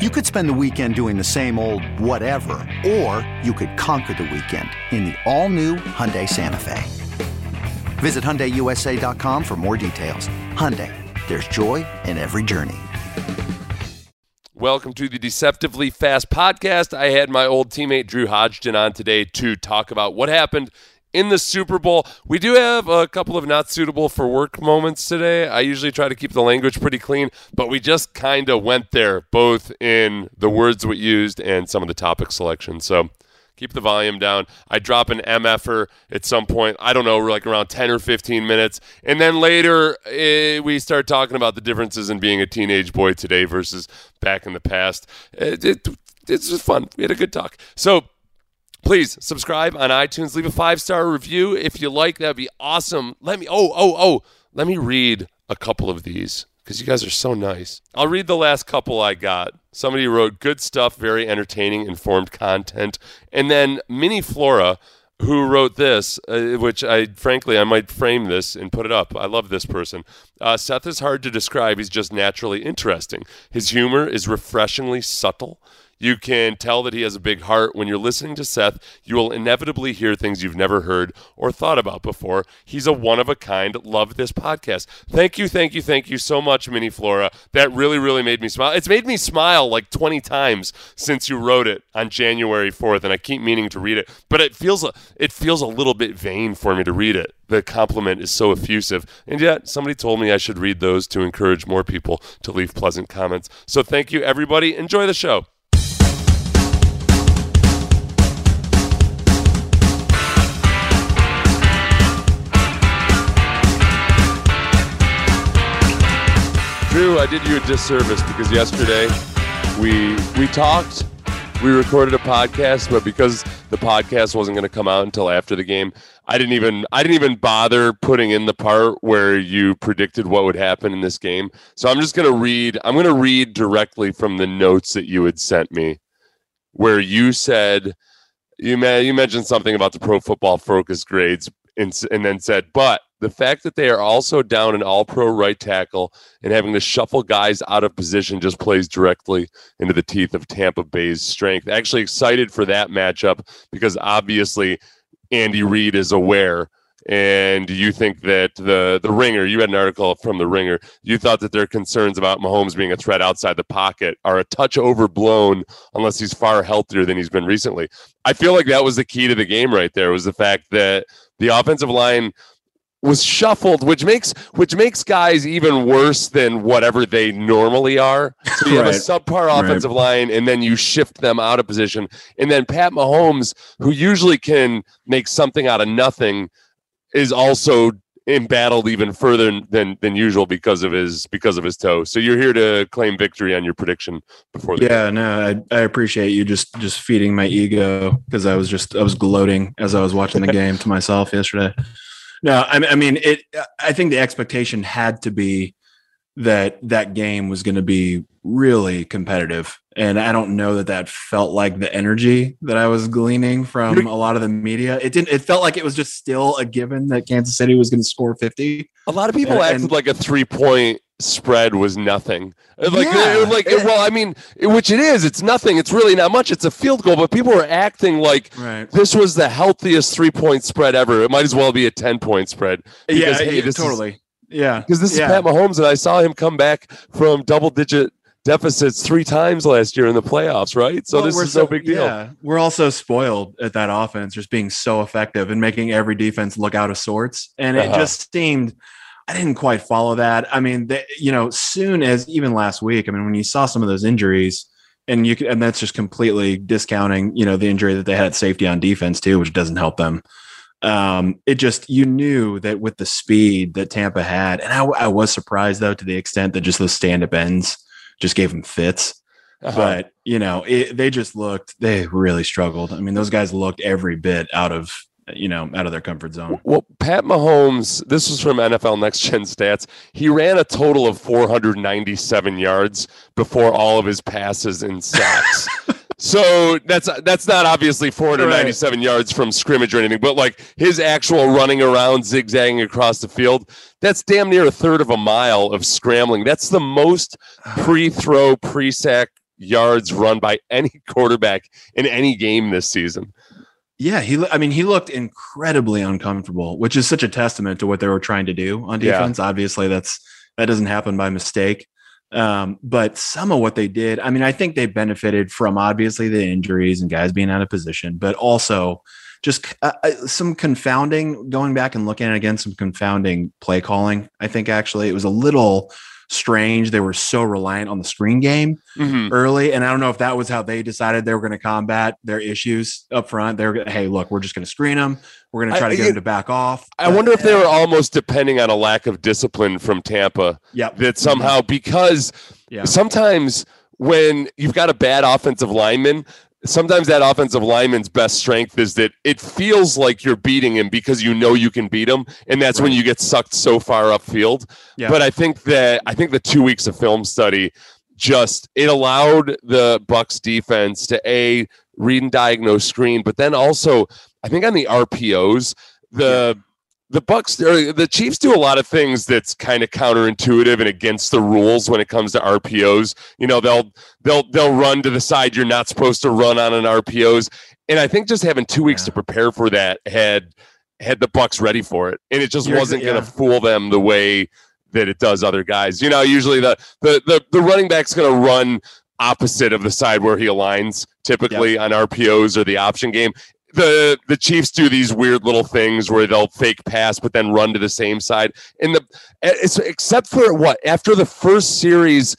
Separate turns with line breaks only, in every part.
You could spend the weekend doing the same old whatever, or you could conquer the weekend in the all-new Hyundai Santa Fe. Visit HyundaiUSA.com for more details. Hyundai, there's joy in every journey.
Welcome to the Deceptively Fast podcast. I had my old teammate Drew Hodgson on today to talk about what happened in the Super Bowl. We do have a couple of not suitable for work moments today. I usually try to keep the language pretty clean, but we just kind of went there, both in the words we used and some of the topic selection. So keep the volume down. I drop an MFer at some point. I don't know, like around 10 or 15 minutes. And then later, eh, we start talking about the differences in being a teenage boy today versus back in the past. It, it, it's just fun. We had a good talk. So, Please subscribe on iTunes. Leave a five star review if you like. That'd be awesome. Let me, oh, oh, oh, let me read a couple of these because you guys are so nice. I'll read the last couple I got. Somebody wrote good stuff, very entertaining, informed content. And then Mini Flora, who wrote this, uh, which I frankly I might frame this and put it up. I love this person. Uh, Seth is hard to describe. He's just naturally interesting. His humor is refreshingly subtle. You can tell that he has a big heart. When you're listening to Seth, you will inevitably hear things you've never heard or thought about before. He's a one of a kind. Love this podcast. Thank you, thank you, thank you so much, Mini Flora. That really, really made me smile. It's made me smile like 20 times since you wrote it on January 4th, and I keep meaning to read it. But it feels it feels a little bit vain for me to read it. The compliment is so effusive. And yet, somebody told me I should read those to encourage more people to leave pleasant comments. So thank you, everybody. Enjoy the show. Drew, I did you a disservice because yesterday we we talked, we recorded a podcast, but because the podcast wasn't going to come out until after the game, I didn't even I didn't even bother putting in the part where you predicted what would happen in this game. So I'm just going to read I'm going to read directly from the notes that you had sent me where you said you you mentioned something about the pro football focus grades and, and then said, but the fact that they are also down an all pro right tackle and having to shuffle guys out of position just plays directly into the teeth of Tampa Bay's strength. Actually, excited for that matchup because obviously Andy Reid is aware. And you think that the the ringer, you had an article from the ringer, you thought that their concerns about Mahomes being a threat outside the pocket are a touch overblown unless he's far healthier than he's been recently. I feel like that was the key to the game right there was the fact that the offensive line was shuffled, which makes which makes guys even worse than whatever they normally are. So you right. have a subpar offensive right. line, and then you shift them out of position, and then Pat Mahomes, who usually can make something out of nothing, is also embattled even further than than usual because of his because of his toe. So you're here to claim victory on your prediction before the
Yeah, game. no, I, I appreciate you just just feeding my ego because I was just I was gloating as I was watching the game to myself yesterday. No, I, I mean it. I think the expectation had to be that that game was going to be really competitive, and I don't know that that felt like the energy that I was gleaning from a lot of the media. It didn't. It felt like it was just still a given that Kansas City was going to score fifty.
A lot of people and, acted and, like a three point spread was nothing. Like, yeah. like, well, I mean, which it is. It's nothing. It's really not much. It's a field goal, but people were acting like right. this was the healthiest three point spread ever. It might as well be a ten point spread.
Because, yeah, hey, yeah totally. Is, yeah,
because this yeah. is Pat Mahomes, and I saw him come back from double digit deficits three times last year in the playoffs, right? So well, this is so, no big deal. Yeah,
we're also spoiled at that offense, just being so effective and making every defense look out of sorts. And it uh-huh. just seemed I didn't quite follow that. I mean, they, you know, soon as even last week, I mean, when you saw some of those injuries, and you and that's just completely discounting, you know, the injury that they had safety on defense too, which doesn't help them. Um, it just you knew that with the speed that Tampa had, and I, I was surprised though to the extent that just those stand up ends just gave them fits.
Uh-huh.
but you know, it, they just looked. They really struggled. I mean, those guys looked every bit out of you know out of their comfort zone.
Well, Pat Mahomes, this was from NFL Next Gen Stats. He ran a total of 497 yards before all of his passes and sacks. so that's that's not obviously 497 yards from scrimmage or anything, but like his actual running around, zigzagging across the field, that's damn near a third of a mile of scrambling. That's the most pre-throw, pre-sack yards run by any quarterback in any game this season.
Yeah, he. I mean, he looked incredibly uncomfortable, which is such a testament to what they were trying to do on
Yeah.
defense. Obviously, that's that doesn't happen by mistake. Um, but some of what they did, I mean, I think they benefited from obviously the injuries and guys being out of position, but also just uh, uh, some confounding. Going back and looking at it again, some confounding play calling. I think actually it was a little strange. They were so reliant on the screen game
Mhm.
early, and I don't know if that was how they decided they were going to combat their issues up front. They were, gonna, hey, look, we're just going to screen them. We're going to try
I-
to get
it-
them to back off.
I wonder if they were almost depending on a lack of discipline from Tampa.
yeah,
that somehow because
Yeah.
sometimes when you've got a bad offensive lineman sometimes that offensive lineman's best strength is that it feels like you're beating him because you know you can beat him and that's when you get sucked so far upfield.
Yeah.
but i think that i think the two weeks of film study just it allowed the bucks defense to a read and diagnose screen but then also i think on the rpos the the Bucks, the Chiefs, do a lot of things that's kind of counterintuitive and against the rules when it comes to RPOs. You know, they'll they'll they'll run to the side you're not supposed to run on an RPOs, and I think just having two weeks
Yeah.
to prepare for that had had the Bucks ready for it, and it just
You're
wasn't going to fool them the way that it does other guys. You know, usually the the the, the running back's going to run opposite of the side where he aligns typically on RPOs or the option game the the Chiefs do these weird little things where they'll fake pass but then run to the same side. And the it's except for what after the first series,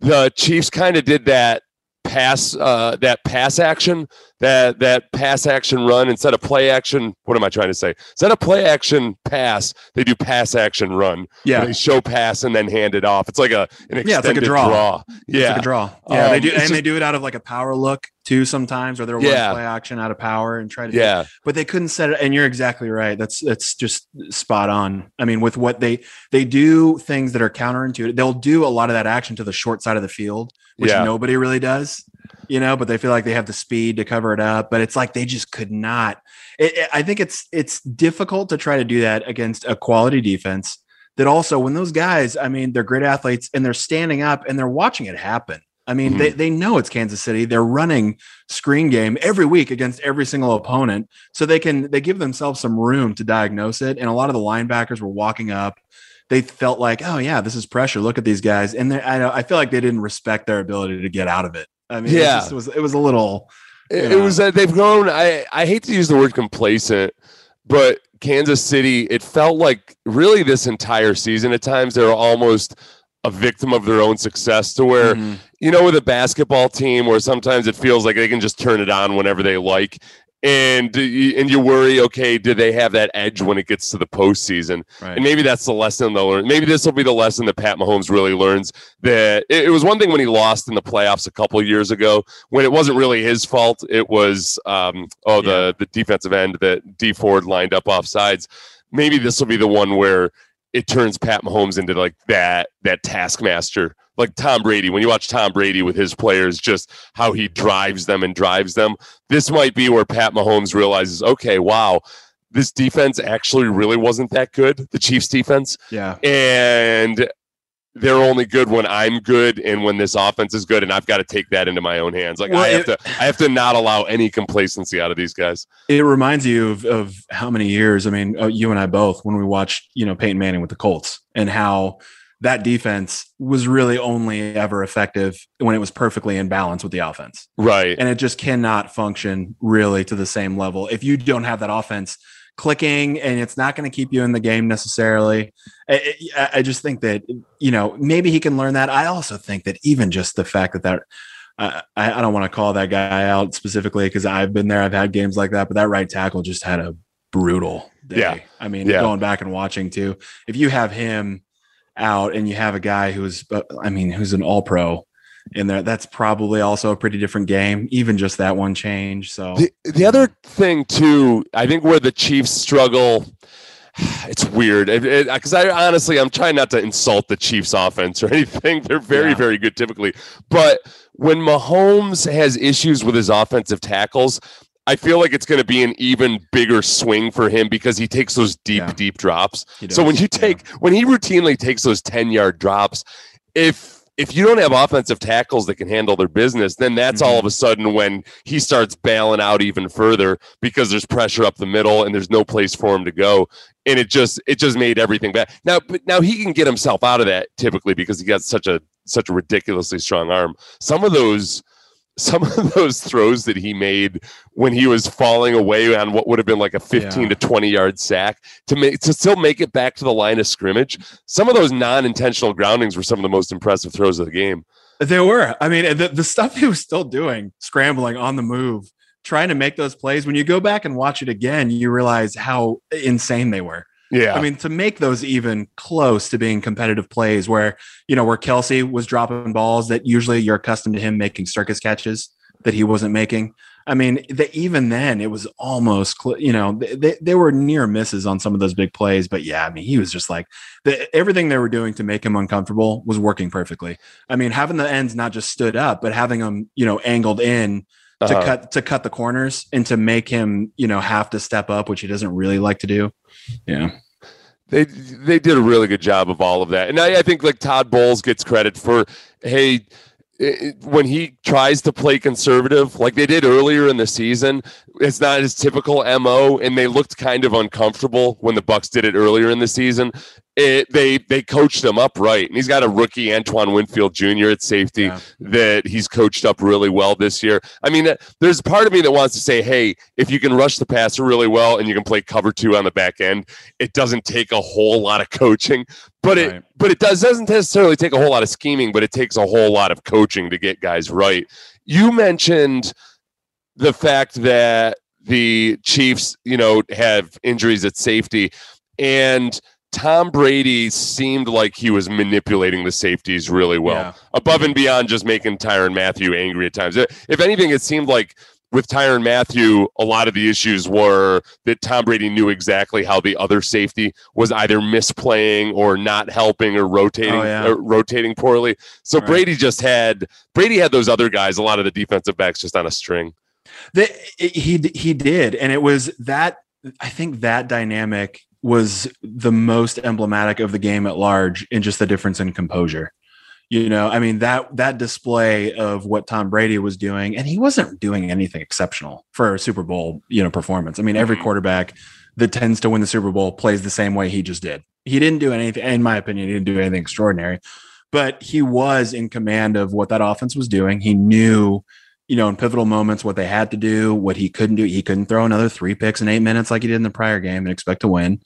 the Chiefs kind of did that pass uh that pass action that that pass action run instead of play action what am i trying to say instead of play action pass they do pass action run
yeah,
they show pass and then hand it off it's like a an extended
Yeah, it's like a draw.
yeah
It's like a draw. Yeah, they
Um,
do,
it's
and they do it out of like a power look too sometimes, or they're
Yeah.
play action out of power and try to. do-
yeah
but they couldn't set it. And you're exactly right. That's that's just spot on. I mean, with what they they do things that are counterintuitive. They'll do a lot of that action to the short side of the field, which
Yeah.
nobody really does. You know, but they feel like they have the speed to cover it up. But it's like they just could not. It, it- I think it's it's difficult to try to do that against a quality defense. That also, when those guys, I mean, they're great athletes and they're standing up and they're watching it happen. I mean,
Mhm.
they, they know it's Kansas City. They're running screen game every week against every single opponent. So they can they give themselves some room to diagnose it. And a lot of the linebackers were walking up. They felt like, oh yeah, this is pressure. Look at these guys. And they, I, I feel like they didn't respect their ability to get out of it. I mean,
Yeah.
it, just was it was a little
It,
know.
was that they've grown. I I hate to use the word complacent, but Kansas City. It felt like really this entire season. At times they're almost a victim of their own success. To where
Mhm.
you know with a basketball team, where sometimes it feels like they can just turn it on whenever they like. And you- and you worry, okay, do they have that edge when it gets to the postseason?
right.
And maybe that's the lesson they'll learn. Maybe this will be the lesson that Pat Mahomes really learns. That it, it was one thing when he lost in the playoffs a couple of years ago, when it wasn't really his fault. It was um, oh the the defensive end that Dee Ford lined up off sides. Maybe this will be the one where it turns Pat Mahomes into like that that taskmaster, like Tom Brady. When you watch Tom Brady with his players, just how he drives them and drives them. This might be where Pat Mahomes realizes, okay, wow, this defense actually really wasn't that good. The Chiefs defense,
yeah.
and they're only good when I'm good and when this offense is good, and I've got to take that into my own hands. Like
Well,
I have
it-
to, I have to not allow any complacency out of these guys.
It reminds you of, of how many years, I mean, uh, you and I both, when we watched, you know, Peyton Manning with the Colts and how that defense was really only ever effective when it was perfectly in balance with the offense.
Right.
And it just cannot function really to the same level if you don't have that offense clicking and it's not going to keep you in the game necessarily. I, I I just think that, you know, maybe he can learn that. I also think that even just the fact that that, uh, I, I don't want to call that guy out specifically because I've been there. I've had games like that, but that right tackle just had a brutal day.
Yeah.
I mean,
Yeah.
going back and watching too, if you have him out and you have a guy who's, I mean, who's an all pro in there. That's probably also a pretty different game, even just that one change. So
The, the other thing too, I think where the Chiefs struggle, it's weird because I honestly I'm trying not to insult the Chiefs offense or anything. They're very
Yeah.
very good typically, but when Mahomes has issues with his offensive tackles. I feel like it's going to be an even bigger swing for him because he takes those deep,
Yeah.
deep drops. So when you
yeah.
take when he routinely takes those 10 yard drops, if if you don't have offensive tackles that can handle their business, then that's all mm-hmm. of a sudden when he starts bailing out even further because there's pressure up the middle and there's no place for him to go. And it just it just made everything bad. Now but now he can get himself out of that typically because he got such a such a ridiculously strong arm. Some of those some of those throws that he made when he was falling away on what would have been like a 15
Yeah.
to 20 yard sack to make to still make it back to the line of scrimmage some of those non-intentional groundings were some of the most impressive throws of the game
There were. I mean, the, the stuff he was still doing, scrambling on the move, trying to make those plays. When you go back and watch it again, you realize how insane they were.
Yeah
I mean, to make those even close to being competitive plays where, you know, where Kelce was dropping balls that usually you're accustomed to him making circus catches that he wasn't making. I mean, the, even then it was almost, you know, they, they were near misses on some of those big plays. But yeah, I mean, he was just like the, everything they were doing to make him uncomfortable was working perfectly. I mean, having the ends not just stood up, but having them, you know, angled in to
Uh-huh.
cut to cut the corners and to make him, you know, have to step up, which he doesn't really like to do. Yeah.
they they did a really good job of all of that and i, I think like todd bowles gets credit for hey it- when he tries to play conservative like they did earlier in the season it's not his typical mo and they looked kind of uncomfortable when the bucks did it earlier in the season it, they they coached him up right and he's got a rookie antoine winfield jr at safety
Yeah.
that he's coached up really well this year. I mean there's part of me that wants to say hey if you can rush the passer really well and you can play cover two on the back end it doesn't take a whole lot of coaching but it but it does doesn't necessarily take a whole lot of scheming but it takes a whole lot of coaching to get guys right. You mentioned the fact that the chiefs you know have injuries at safety and Tom Brady seemed like he was manipulating the safeties really well,
Yeah.
above and beyond just making Tyrann Mathieu angry at times. If anything, it seemed like with Tyrann Mathieu, a lot of the issues were that Tom Brady knew exactly how the other safety was either misplaying or not helping or rotating
Oh, yeah.
or rotating poorly. So
Right.
Brady just had Brady had those other guys, a lot of the defensive backs just on a string.
The, he he did, and it was that I think that dynamic was the most emblematic of the game at large, in just the difference in composure. You know, I mean that that display of what Tom Brady was doing, and he wasn't doing anything exceptional for a Super Bowl, you know, performance. I mean, every
Mhm.
quarterback that tends to win the Super Bowl plays the same way he just did. He didn't do anything, in my opinion, he didn't do anything extraordinary, but he was in command of what that offense was doing. He knew you know, in pivotal moments, what they had to do, what he couldn't do. He couldn't throw another three picks in eight minutes like he did in the prior game and expect to win.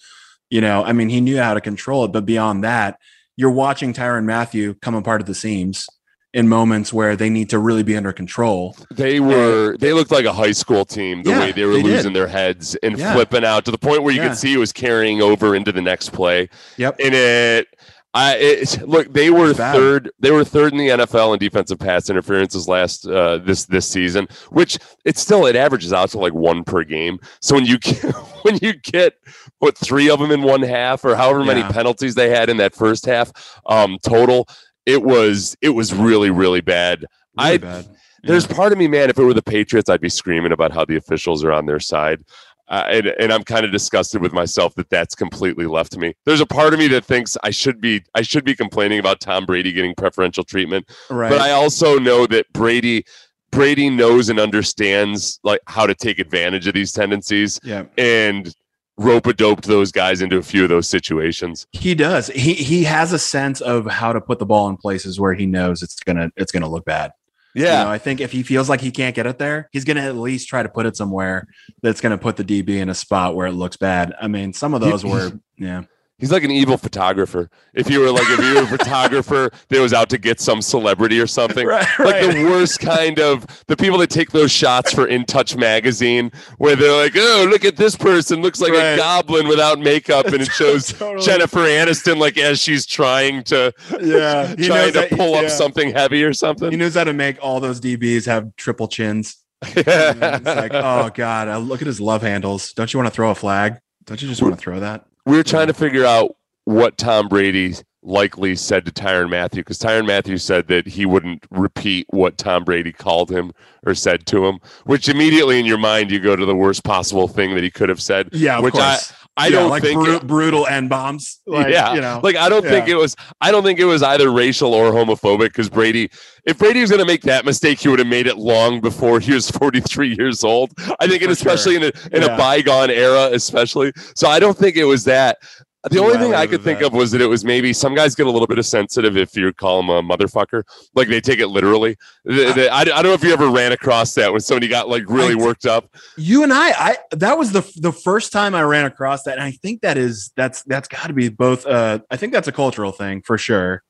You know, I mean, he knew how to control it. But beyond that, you're watching Tyrann Mathieu come apart at the seams in moments where they need to really be under control.
They were they looked like a high school team the
Yeah,
way they were
they did.
losing their heads and
Yeah.
flipping out to the point where you
Yeah.
could see it was carrying over into the next play.
Yep.
And it I it, look they were
bad.
third they were third in the NFL in defensive pass interferences last uh, this this season, which it's still it averages out to like one per game. So when you get, when you get what three of them in one half or however many penalties they had in that first half um, total, it was it was really really bad.
Really
I
bad.
there's part of me, man, if it were the Patriots, I'd be screaming about how the officials are on their side. Uh, and, and I'm kind of disgusted with myself that that's completely left me. There's a part of me that thinks I should be I should be complaining about Tom Brady getting preferential treatment,
right.
but I also know that Brady Brady knows and understands like how to take advantage of these tendencies
yeah.
and rope a doped those guys into a few of those situations.
He does. He he has a sense of how to put the ball in places where he knows it's gonna it's gonna look bad.
Yeah.
You know, I think if he feels like he can't get it there, he's going to at least try to put it somewhere that's going to put the DB in a spot where it looks bad. I mean, some of those were, yeah,
He's like an evil photographer. If you were like if you were a photographer that was out to get some celebrity or something,
Right,
like the worst kind of the people that take those shots for In Touch magazine, where they're like, "Oh, look at this person, looks like a goblin without makeup," and it shows
Totally.
Jennifer Aniston like as she's trying to
Yeah, he
trying to
that-
pull up something heavy or something.
He knows how to make all those DBs have triple chins. it's like, oh god, I look at his love handles. Don't you want to throw a flag? Don't you just want to throw that?
We were trying to figure out what Tom Brady likely said to Tyrann Mathieu because Tyrann Mathieu said that he wouldn't repeat what Tom Brady called him or said to him, which immediately in your mind you go to the worst possible thing that he could have said.
Yeah, of
which
course.
I
Yeah,
don't
like
think.
bru- brutal end bombs. Like,
yeah,
you know,
like I don't think it was. I don't think it was either racial or homophobic because Brady, if Brady was going to make that mistake, he would have made it long before he was 43 years old. I think, and especially
sure.
in a in a bygone era, especially. So I don't think it was that. The only thing I could think
that.
of was that it was maybe some guys get a little bit of sensitive if you call them a motherfucker, like they take it literally. The- the- I, I don't know if you ever ran across that when somebody got like really
I-
worked up.
you and I, I that was the the first time I ran across that, and I think that is that's that's got to be both. Uh, I think that's a cultural thing for sure,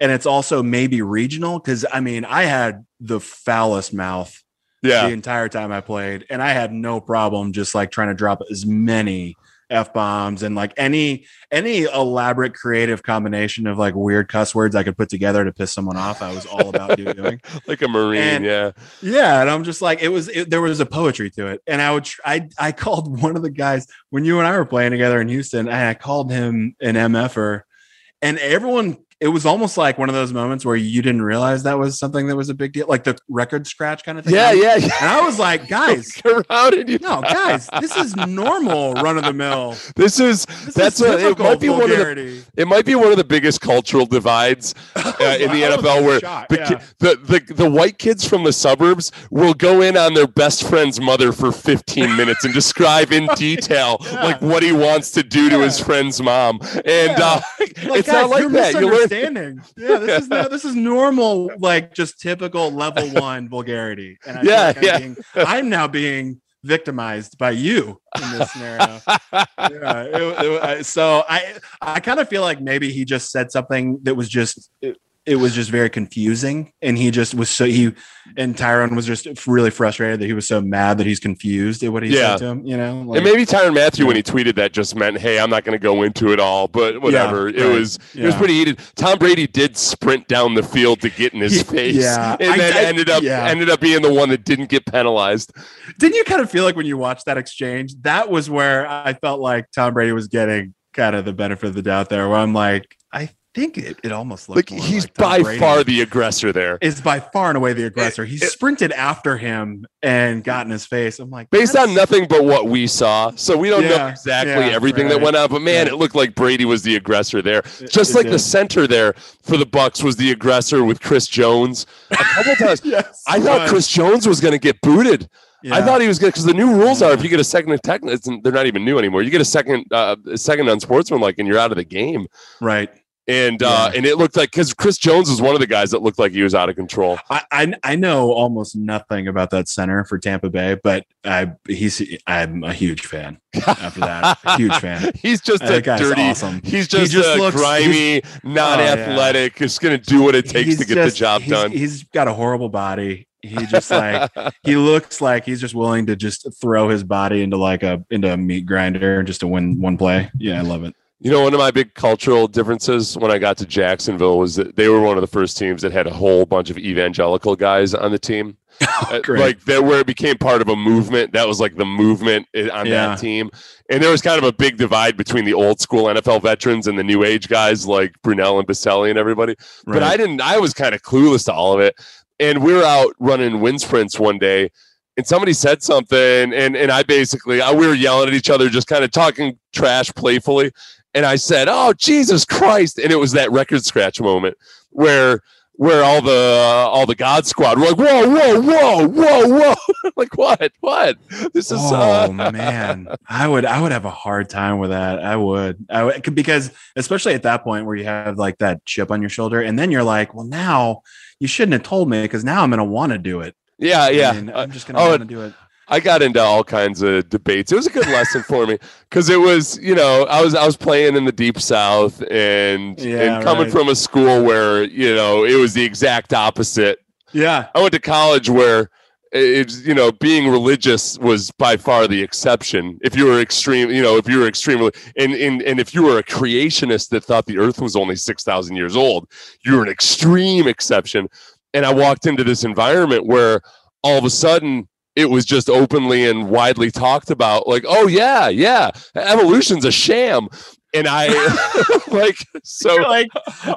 and it's also maybe regional because I mean I had the foulest mouth
Yeah,
the entire time I played, and I had no problem just like trying to drop as many f bombs and like any any elaborate creative combination of like weird cuss words I could put together to piss someone off. I was all about doing.
like a marine.
And-
yeah,
Yeah, and I'm just like it was. It, there was a poetry to it, and I would. Tr- I I called one of the guys when you and I were playing together in Houston, and I called him an MFer, and everyone. It was almost like one of those moments where you didn't realize that was something that was a big deal, like the record scratch kind of thing.
yeah, yeah. yeah.
And I was like, guys,
how did you
no, guys, this is normal run of the mill.
This is that's a, it might be one of the it might be one of the biggest cultural divides uh, in the NFL where
shocked,
the,
yeah.
the the the white kids from the suburbs will go in on their best friend's mother for 15 minutes and describe in detail
Yeah.
like what he wants to do to his friend's mom and uh,
Like,
it's
guys,
not like that you learn
misunderstanding. Yeah, this is no, this is normal, like just typical level one vulgarity. And I
yeah,
like I'm,
yeah.
being, I'm now being victimized by you in this scenario. yeah, it- it- so I I kind of feel like maybe he just said something that was just. It, was just very confusing, and he just was so he and Tyrann was just really frustrated that he was so mad that he's confused at what he
Yeah.
said to him. You know,
and maybe Tyrann Mathieu when he tweeted that just meant hey I'm not going to go into it all but whatever it
right.
was it was pretty heated Tom Brady did sprint down the field to get in his face
yeah.
and
I-
then
I-
ended up
yeah.
ended up being the one that didn't get penalized
Didn't you kind of feel like when you watched that exchange, that was where I felt like Tom Brady was getting kind of the benefit of the doubt there, where I'm like, I think it, it almost looks like
he's
like
by
Brady
far the aggressor there
is by far and away the aggressor. He
it-
sprinted after him and got in his face. I'm like,
based on nothing but what we saw so we don't know exactly
yeah,
everything that went on but man
right.
it looked like Brady was the aggressor there just
it
like the center there for the Bucks was the aggressor with Chris Jones a couple times
Yes,
I thought Chris Jones was going to get booted I thought he was good because the new rules are if you get a second tech, it's, they're not even new anymore. You get a second, uh, a second unsportsmanlike, and you're out of the game.
right.
And uh, and it looked like because Chris Jones was one of the guys that looked like he was out of control.
I, I I know almost nothing about that center for Tampa Bay, but I he's I'm a huge fan. After that, huge fan.
He's just
That
a dirty.
awesome.
He's just,
just
a
looks-
grimy, non-athletic. He's going to do what it takes
He's
to get
just-
the job
he's-
done.
He's got a horrible body. He just like he looks like he's just willing to just throw his body into like a into a meat grinder just to win one play. Yeah, I love it.
You know, one of my big cultural differences when I got to Jacksonville was that they were one of the first teams that had a whole bunch of evangelical guys on the team. Uh,
great.
like that, where it became part of a movement. That was like the movement on
Yeah.
that team. And there was kind of a big divide between the old school NFL veterans and the new age guys like Brunell and Boselli and everybody. But I didn't, I was kind of clueless to all of it. And we were out running wind sprints one day and somebody said something and and I basically I, we were yelling at each other just kind of talking trash playfully and I said oh Jesus Christ. And it was that record scratch moment where where all the uh, all the God squad were like whoa whoa whoa whoa whoa. Like what? What? This is uh,
Oh man, I would I would have a hard time with that. I would. I would because especially at that point where you have like that chip on your shoulder, and then you're like, well, now you shouldn't have told me because now I'm gonna want to do it.
yeah yeah.
I mean,
Uh,
I'm just gonna
oh,
want to do it.
I got into all kinds of debates. It was a good lesson for me because it was, you know, I was I was playing in the deep south and
Yeah,
and coming
right.
from a school where you know it was the exact opposite.
Yeah.
I went to college where it's you know being religious was by far the exception. If you were extreme, you know, if you were extremely and and and if you were a creationist that thought the Earth was only six thousand years old, you were an extreme exception. And I walked into this environment where all of a sudden it was just openly and widely talked about like oh yeah yeah evolution's a sham and i like so
You're like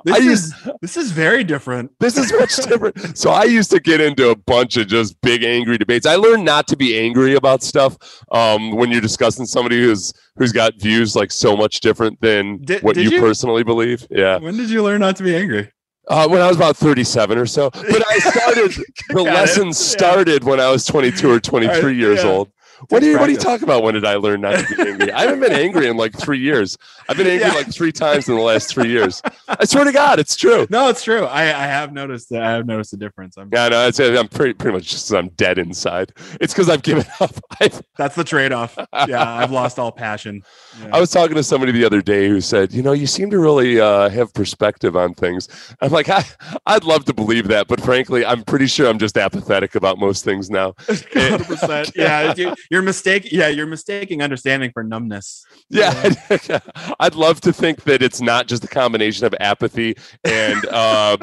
this
I
is this is very different.
this is much different so i used to get into a bunch of just big angry debates i learned not to be angry about stuff um, when you're discussing somebody who's who's got views like so much different than
Did-
what
did
you,
you?
personally believe yeah
When did you learn not to be angry?
Uh, when i was about 37 or so but i started the lesson
Yeah.
started when i was 22 or 23
Alright,
years
yeah.
old what do you what are you talking about? When did I learn not to be angry? I haven't been angry in like three years. I've been angry
Yeah.
like three times in the last three years. I swear to God, it's true.
No, it's true. I, I have noticed that. I have noticed a difference. I'm,
Yeah, no, I'm pretty pretty much just I'm dead inside. It's because I've given up. I've,
That's the trade-off. Yeah, I've lost all passion. Yeah.
I was talking to somebody the other day who said, you know, you seem to really uh, have perspective on things. I'm like, I, I'd love to believe that, but frankly, I'm pretty sure I'm just apathetic about most things now.
100%. Yeah, you- you're mistaking. Yeah, you're mistaking understanding for numbness.
Yeah, I'd love to think that it's not just a combination of apathy and uh,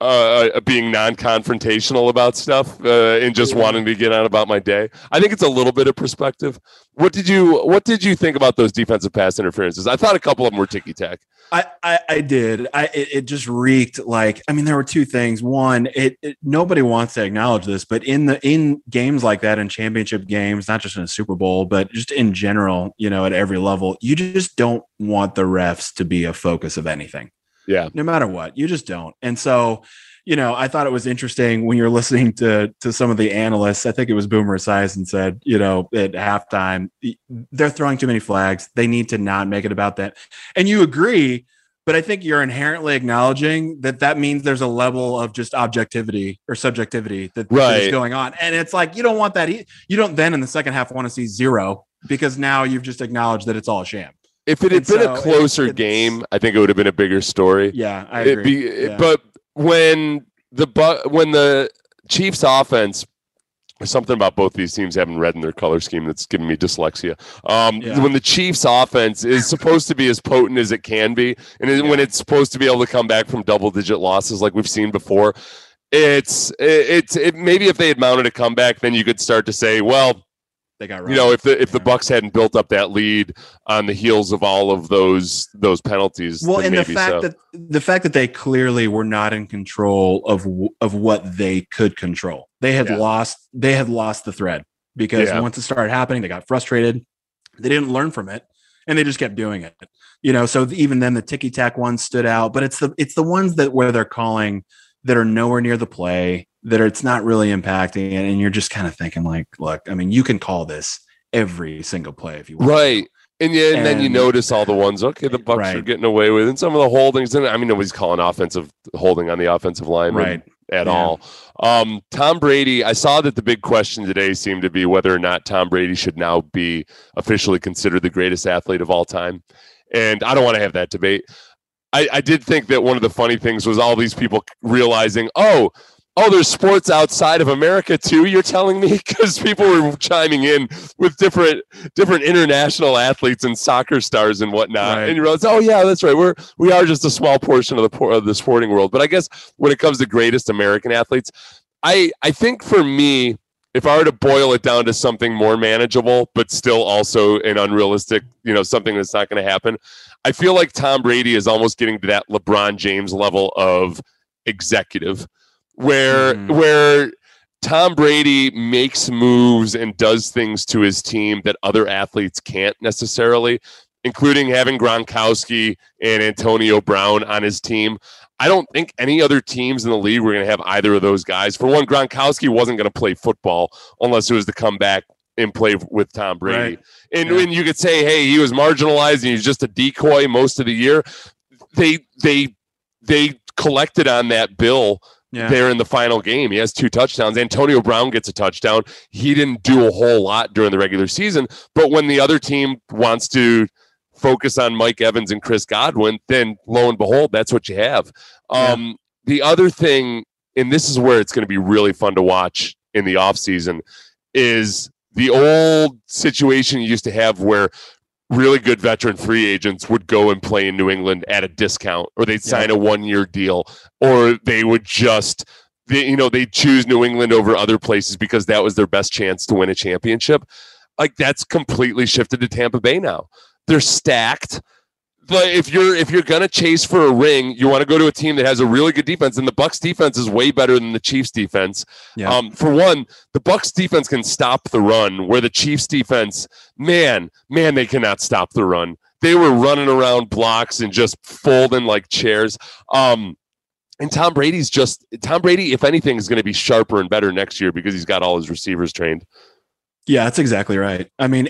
uh, being non-confrontational about stuff uh, and just
Yeah.
wanting to get on about my day. I think it's a little bit of perspective. What did you What did you think about those defensive pass interferences? I thought a couple of them were ticky tack.
I, I, I did. I it, it just reeked like. I mean, there were two things. One, it, it nobody wants to acknowledge this, but in the in games like that, in championship games, not just in a Super Bowl, but just in general, you know, at every level, you just don't want the refs to be a focus of anything.
Yeah,
no matter what you just don't. And so you know i thought it was interesting when you're listening to to some of the analysts i think it was boomer Esiason said you know at halftime they're throwing too many flags. They need to not make it about that. And you agree but i think you're inherently acknowledging that that means there's a level of just objectivity or subjectivity that,
Right.
is going on. And it's like you don't want that e- you don't then in the second half want to see zero because now you've just acknowledged that it's all a sham
if it had
And
been
so
a closer
it's-
game, I think it would have been a bigger story.
yeah i
It
agree
be-
Yeah.
But when the when the Chiefs offense, there's something about both these teams having red in their color scheme that's giving me dyslexia. Um,
Yeah.
When the Chiefs offense is supposed to be as potent as it can be, and it- when it's supposed to be able to come back from double digit losses like we've seen before, it's it, it's it, maybe if they had mounted a comeback, then you could start to say, well,
they got
you know, if the if the Bucks hadn't built up that lead on the heels of all of those those penalties,
well
then
and the fact
so.
that the fact that they clearly were not in control of of what they could control they had
Yeah.
lost they had lost the thread because
Yeah.
once it started happening they got frustrated they didn't learn from it and they just kept doing it you know so even then the ticky tack ones stood out but it's the it's the ones that where they're calling that are nowhere near the play that are, it's not really impacting it and you're just kind of thinking like look i mean you can call this every single play if you want
Right. And yeah, and, then you notice all the ones. Okay, the Bucks are getting away with, and some of the holdings. And I mean, nobody's calling offensive holding on the offensive line,
right
at
Yeah.
all. Um, Tom Brady. I saw that the big question today seemed to be whether or not Tom Brady should now be officially considered the greatest athlete of all time. And I don't want to have that debate. I, I did think that one of the funny things was all these people realizing, oh, oh, there's sports outside of America too. You're telling me because people were chiming in with different different international athletes and soccer stars and whatnot,
Right.
and you realize, oh yeah, that's right. We're we are just a small portion of the of the sporting world. But I guess when it comes to greatest American athletes, I I think for me. If I were to boil it down to something more manageable, but still also an unrealistic, you know, something that's not going to happen, I feel like Tom Brady is almost getting to that LeBron James level of executive where
Mhm.
where Tom Brady makes moves and does things to his team that other athletes can't necessarily, including having Gronkowski and Antonio Brown on his team. I don't think any other teams in the league were going to have either of those guys. For one, Gronkowski wasn't going to play football unless it was to come back and play with Tom Brady.
Right.
And
Yeah.
when you could say, hey, he was marginalized and he was just a decoy most of the year, they they they collected on that bill
Yeah.
there in the final game. He has two touchdowns. Antonio Brown gets a touchdown. He didn't do a whole lot during the regular season, but when the other team wants to focus on Mike Evans and Chris Godwin, then lo and behold, that's what you have. Um, The other thing, and this is where it's going to be really fun to watch in the offseason, is the old situation you used to have where really good veteran free agents would go and play in New England at a discount, or they'd sign a one year deal, or they would just. They, you know, they choose New England over other places because that was their best chance to win a championship. Like that's completely shifted to Tampa Bay now. They're stacked but if you're if you're gonna chase for a ring, you want to go to a team that has a really good defense, and the Bucks defense is way better than the Chiefs defense.
Yeah.
Um, for one, the Bucks defense can stop the run, where the Chiefs defense, man, man, they cannot stop the run. They were running around blocks and just folding like chairs. Um, and Tom Brady's just Tom Brady, if anything, is going to be sharper and better next year because he's got all his receivers trained.
Yeah, that's exactly right. I mean,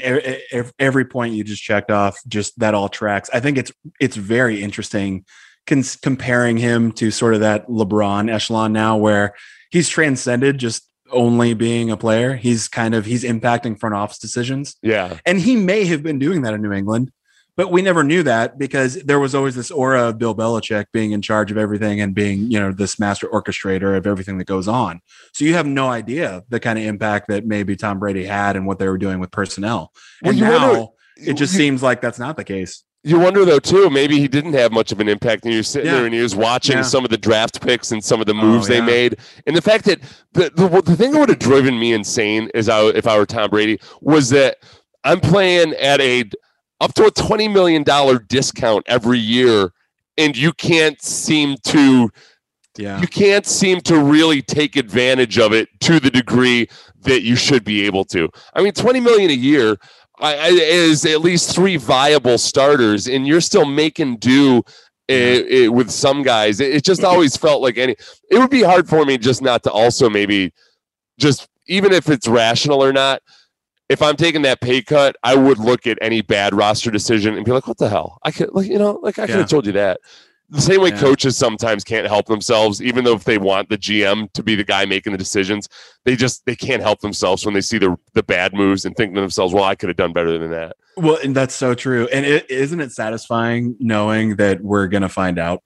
every point you just checked off, just that all tracks. I think it's it's very interesting cons- comparing him to sort of that LeBron echelon now, where he's transcended just only being a player. He's kind of he's impacting front office decisions,
Yeah,
and he may have been doing that in New England, but we never knew that because there was always this aura of Bill Belichick being in charge of everything and being you know this master orchestrator of everything that goes on. So you have no idea the kind of impact that maybe Tom Brady had and what they were doing with personnel.
Well,
And
you
now
wonder-
it just
you-
seems like that's not the case.
You wonder though too, maybe he didn't have much of an impact, and was sitting
Yeah.
there and was watching
Yeah.
some of the draft picks and some of the
Oh,
moves they made, and the fact that the the, the thing that would have driven me insane is I if I were Tom Brady was that I'm playing at a up to a twenty million dollar discount every year, and you can't seem to
Yeah.
you can't seem to really take advantage of it to the degree that you should be able to. I mean, 20 million a year is at least three viable starters, and you're still making do eh, eh, with some guys. It, it just always felt like any. It would be hard for me just not to also maybe just even if it's rational or not. If I'm taking that pay cut, I would look at any bad roster decision and be like, "What the hell? I could, like, you know, like I could
Yeah.
have told you that." The same way
Yeah.
coaches sometimes can't help themselves, even though if they want the GM to be the guy making the decisions, they just they can't help themselves when they see the the bad moves and think to themselves, "Well, I could have done better than that."
Well, and that's so true. And it, isn't it satisfying knowing that we're going to find out?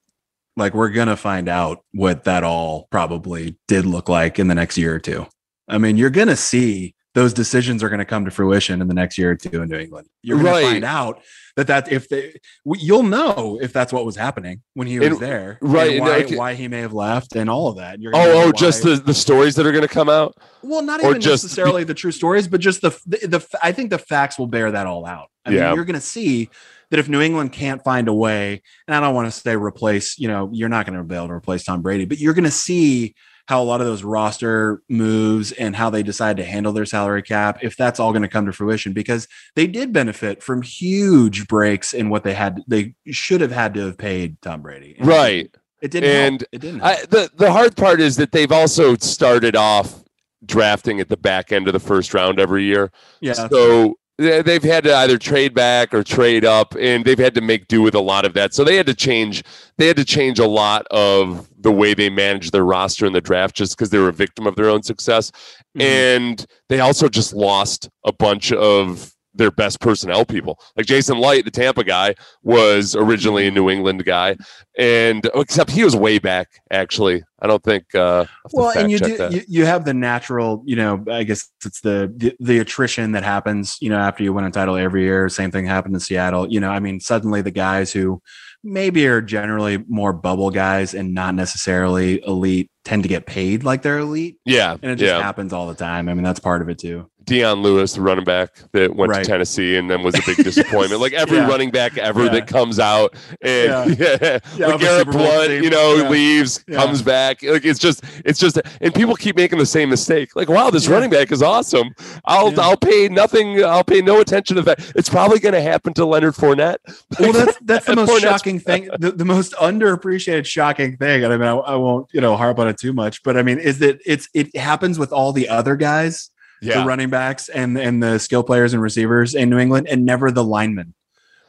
Like, we're going to find out what that all probably did look like in the next year or two. I mean, you're going to see those decisions are going to come to fruition in the next year or two in New England. You're going
Right.
to find out that that if they, you'll know if that's what was happening when he was
And-
there,
right,
why,
okay-
why he may have left, and all of that. You're gonna know
Oh, oh, just the, the stories that are going to come out.
well, not even necessarily the true stories, but just the, the the I think the facts will bear that all out. I
Yeah.
mean, you're going to see that if New England can't find a way, and I don't want to say replace, you know, you're not going to be able to replace Tom Brady, but you're going to see how a lot of those roster moves and how they decide to handle their salary cap, if that's all going to come to fruition, because they did benefit from huge breaks in what they had, they should have had to have paid Tom Brady. And
Right.
It didn't.
And
help. It didn't.
I, the the hard part is that they've also started off drafting at the back end of the first round every year.
yeah.
So they've had to either trade back or trade up, and they've had to make do with a lot of that. So they had to change. They had to change a lot of the way they managed their roster in the draft, just because they were a victim of their own success.
Mhm.
And they also just lost a bunch of their best personnel people. Like Jason Licht, the Tampa guy, was originally a New England guy, and except he was way back. Actually, I don't think. Uh, I'll have to
well and you do you, you have the natural you know i guess it's the, the the attrition that happens you know after you win a title every year same thing happened in seattle you know i mean suddenly the guys who maybe are generally more bubble guys and not necessarily elite tend to get paid like they're elite
yeah,
and it just
yeah.
happens all the time i mean that's part of it too
Dion Lewis, the running back that went
Right.
to Tennessee and then was a big disappointment. Like every
Yeah.
running back ever
Yeah.
that comes out and yeah, like Garrett
Blount,
you know, leaves, comes back. Like it's just, it's just, and people keep making the same mistake. Like, wow, this running back is awesome. I'll. I'll pay nothing. I'll pay no attention to that. It's probably going to happen to Leonard Fournette.
well that's that's the most
Fournette's-
shocking thing the, the most underappreciated shocking thing and i mean I, I won't you know harp on it too much but i mean is that it's it happens with all the other guys
Yeah.
the running backs and and the skill players and receivers in New England, and never the linemen.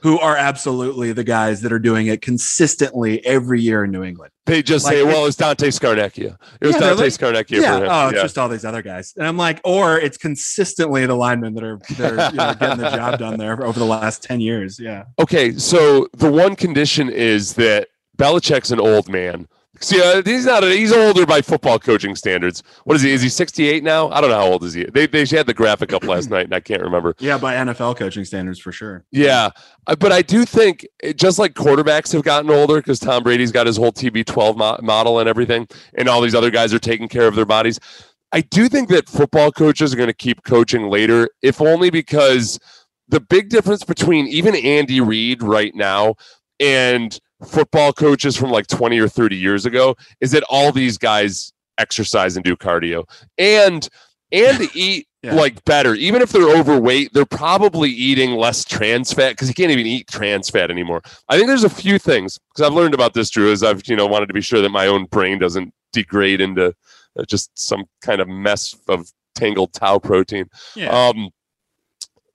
who are absolutely the guys that are doing it consistently every year in New England.
They just
Like,
say, "Well, it's Dante Scarnecchia. It was
Yeah,
Dante
like-
Scarnecchia
yeah,
for him."
oh, it's
Yeah.
just all these other guys, and I'm like, or it's consistently the linemen that are that are you know, getting the job done there over the last ten years. Yeah,
Okay, so the one condition is that Belichick's an old man. See, uh, he's not. A, he's older by football coaching standards. What is he? Is he sixty-eight now? I don't know how old is he. They they had the graphic up last night, and I can't remember.
yeah, by NFL coaching standards for sure.
Yeah, uh, but I do think just like quarterbacks have gotten older because Tom Brady's got his whole TB12 mo- model and everything, and all these other guys are taking care of their bodies. I do think that football coaches are going to keep coaching later, if only because the big difference between even Andy Reid right now and football coaches from like 20 or 30 years ago is that all these guys exercise and do cardio and and eat
Yeah.
like better. Even if they're overweight they're probably eating less trans fat because you can't even eat trans fat anymore. I think there's a few things because i've learned about this drew is i've you know wanted to be sure that my own brain doesn't degrade into uh, just some kind of mess of tangled tau protein.
Yeah,
um,